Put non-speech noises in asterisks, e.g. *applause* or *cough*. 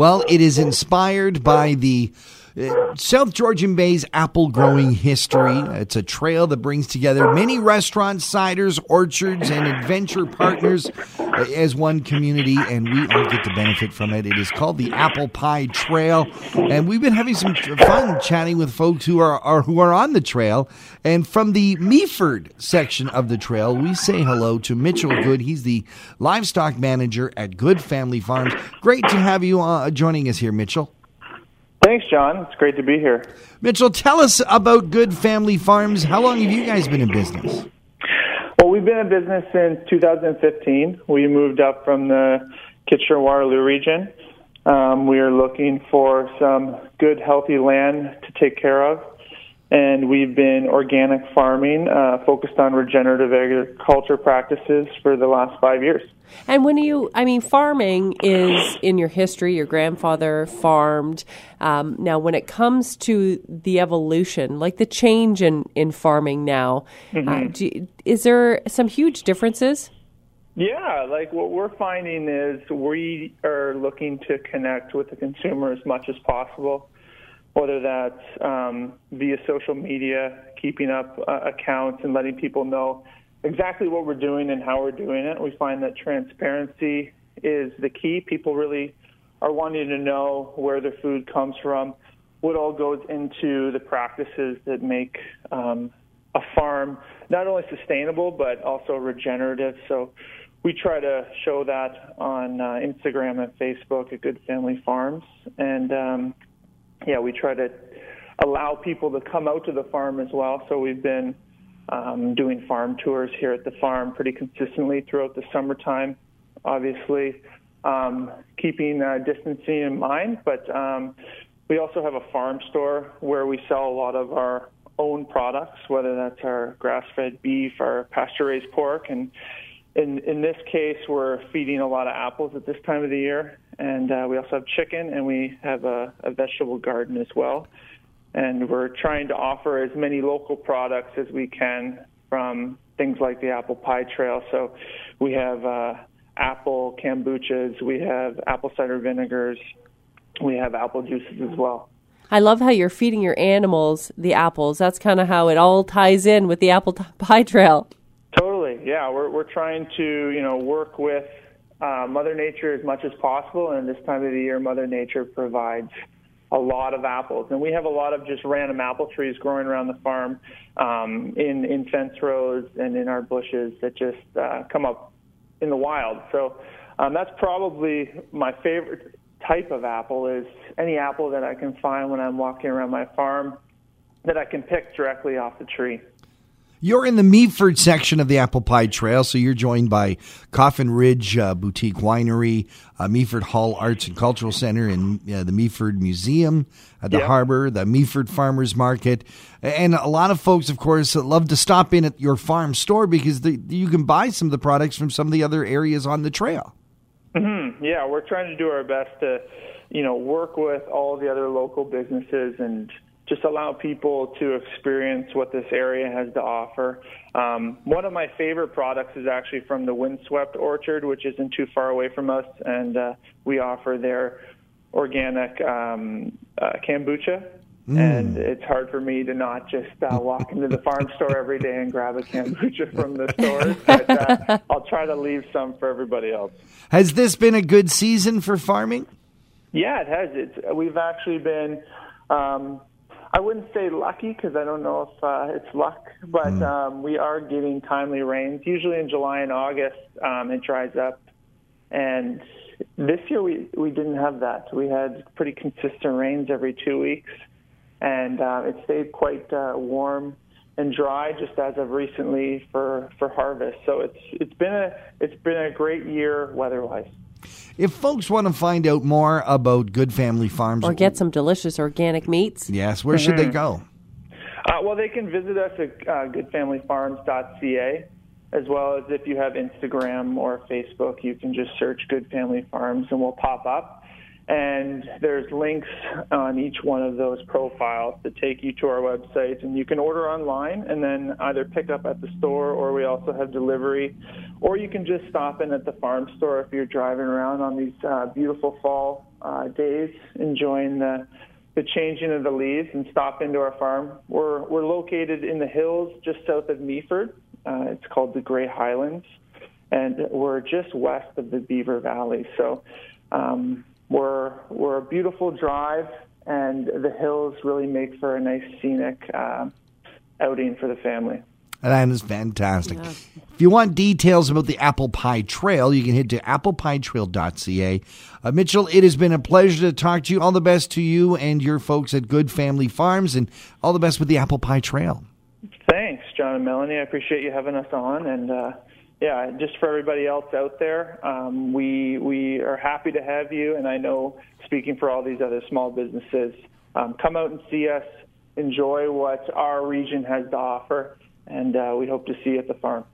Well, it is inspired by the South Georgian Bay's apple growing history. It's a trail that brings together many restaurants, ciders, orchards, and adventure partners uh, as one community, and we all get to benefit from it. It is called the Apple Pie Trail, and we've been having some fun chatting with folks who are, are who are on the trail. And from the Meaford section of the trail, we say hello to Mitchell Good. He's the livestock manager at Good Family Farms. Great to have you uh, joining us here, Mitchell. Thanks, John. It's great to be here. Mitchell, tell us about Good Family Farms. How long have you guys been in business? Well, we've been in business since 2015. We moved up from the Kitchener Waterloo region. Um, we are looking for some good, healthy land to take care of and we've been organic farming, uh, focused on regenerative agriculture practices for the last five years. And when you, I mean, farming is in your history. Your grandfather farmed. Um, now, when it comes to the evolution, like the change in, in farming now, uh, mm-hmm. uh, you, is there some huge differences? Yeah, like what we're finding is we are looking to connect with the consumer as much as possible whether that's um, via social media, keeping up uh, accounts and letting people know exactly what we're doing and how we're doing it. We find that transparency is the key. People really are wanting to know where their food comes from, what all goes into the practices that make um, a farm not only sustainable but also regenerative. So we try to show that on uh, Instagram and Facebook at Good Family Farms, and um, yeah, we try to allow people to come out to the farm as well. So we've been um, doing farm tours here at the farm pretty consistently throughout the summertime. Obviously, um, keeping uh, distancing in mind, but um, we also have a farm store where we sell a lot of our own products, whether that's our grass-fed beef, our pasture-raised pork, and in in this case, we're feeding a lot of apples at this time of the year, and uh, we also have chicken, and we have a, a vegetable garden as well. And we're trying to offer as many local products as we can from things like the apple pie trail. So we have uh, apple kombuchas, we have apple cider vinegars, we have apple juices as well. I love how you're feeding your animals the apples. That's kind of how it all ties in with the apple pie trail. Yeah. We're we're trying to you know work with uh, Mother Nature as much as possible, and this time of the year, Mother Nature provides a lot of apples, and we have a lot of just random apple trees growing around the farm, um, in in fence rows and in our bushes that just uh, come up in the wild. So um, that's probably my favorite type of apple is any apple that I can find when I'm walking around my farm that I can pick directly off the tree. You're in the Meaford section of the Apple Pie Trail, so you're joined by Coffin Ridge uh, Boutique Winery, uh, Meaford Hall Arts and Cultural Center, and uh, the Meaford Museum at the yep. harbor, the Meaford Farmers Market, and a lot of folks, of course, love to stop in at your farm store because the, you can buy some of the products from some of the other areas on the trail. Mm-hmm. Yeah, we're trying to do our best to, you know, work with all the other local businesses and just allow people to experience what this area has to offer. Um, one of my favorite products is actually from the Windswept Orchard, which isn't too far away from us, and uh, we offer their organic um, uh, kombucha. Mm. And it's hard for me to not just uh, walk into the farm *laughs* store every day and grab a kombucha from the *laughs* store, but uh, I'll try to leave some for everybody else. Has this been a good season for farming? Yeah, it has. It's, we've actually been um, I wouldn't say lucky because I don't know if uh, it's luck, but mm. um, we are getting timely rains. Usually in July and August, um, it dries up, and this year we we didn't have that. We had pretty consistent rains every two weeks, and uh, it stayed quite uh, warm and dry just as of recently for for harvest. So it's it's been a it's been a great year weather-wise. If folks want to find out more about Good Family Farms or get some delicious organic meats, yes, where should mm-hmm. they go? Uh, well, they can visit us at uh, goodfamilyfarms.ca, as well as if you have Instagram or Facebook, you can just search Good Family Farms and we'll pop up. And there's links on each one of those profiles to take you to our website. And you can order online and then either pick up at the store or we also have delivery. Or you can just stop in at the farm store if you're driving around on these uh, beautiful fall uh, days enjoying the the changing of the leaves and stop into our farm. We're we're located in the hills just south of Meaford. Uh, it's called the Grey Highlands, and we're just west of the Beaver Valley. So um, we're we're a beautiful drive, and the hills really make for a nice scenic uh, outing for the family. That is fantastic. Yeah. If you want details about the Apple Pie Trail, you can head to applepietrail.ca. Uh, Mitchell, it has been a pleasure to talk to you. All the best to you and your folks at Good Family Farms, and all the best with the Apple Pie Trail. Thanks, John and Melanie. I appreciate you having us on, and uh, yeah, just for everybody else out there, um, we we are happy to have you. And I know, speaking for all these other small businesses, um, come out and see us. Enjoy what our region has to offer and uh, we hope to see you at the farm.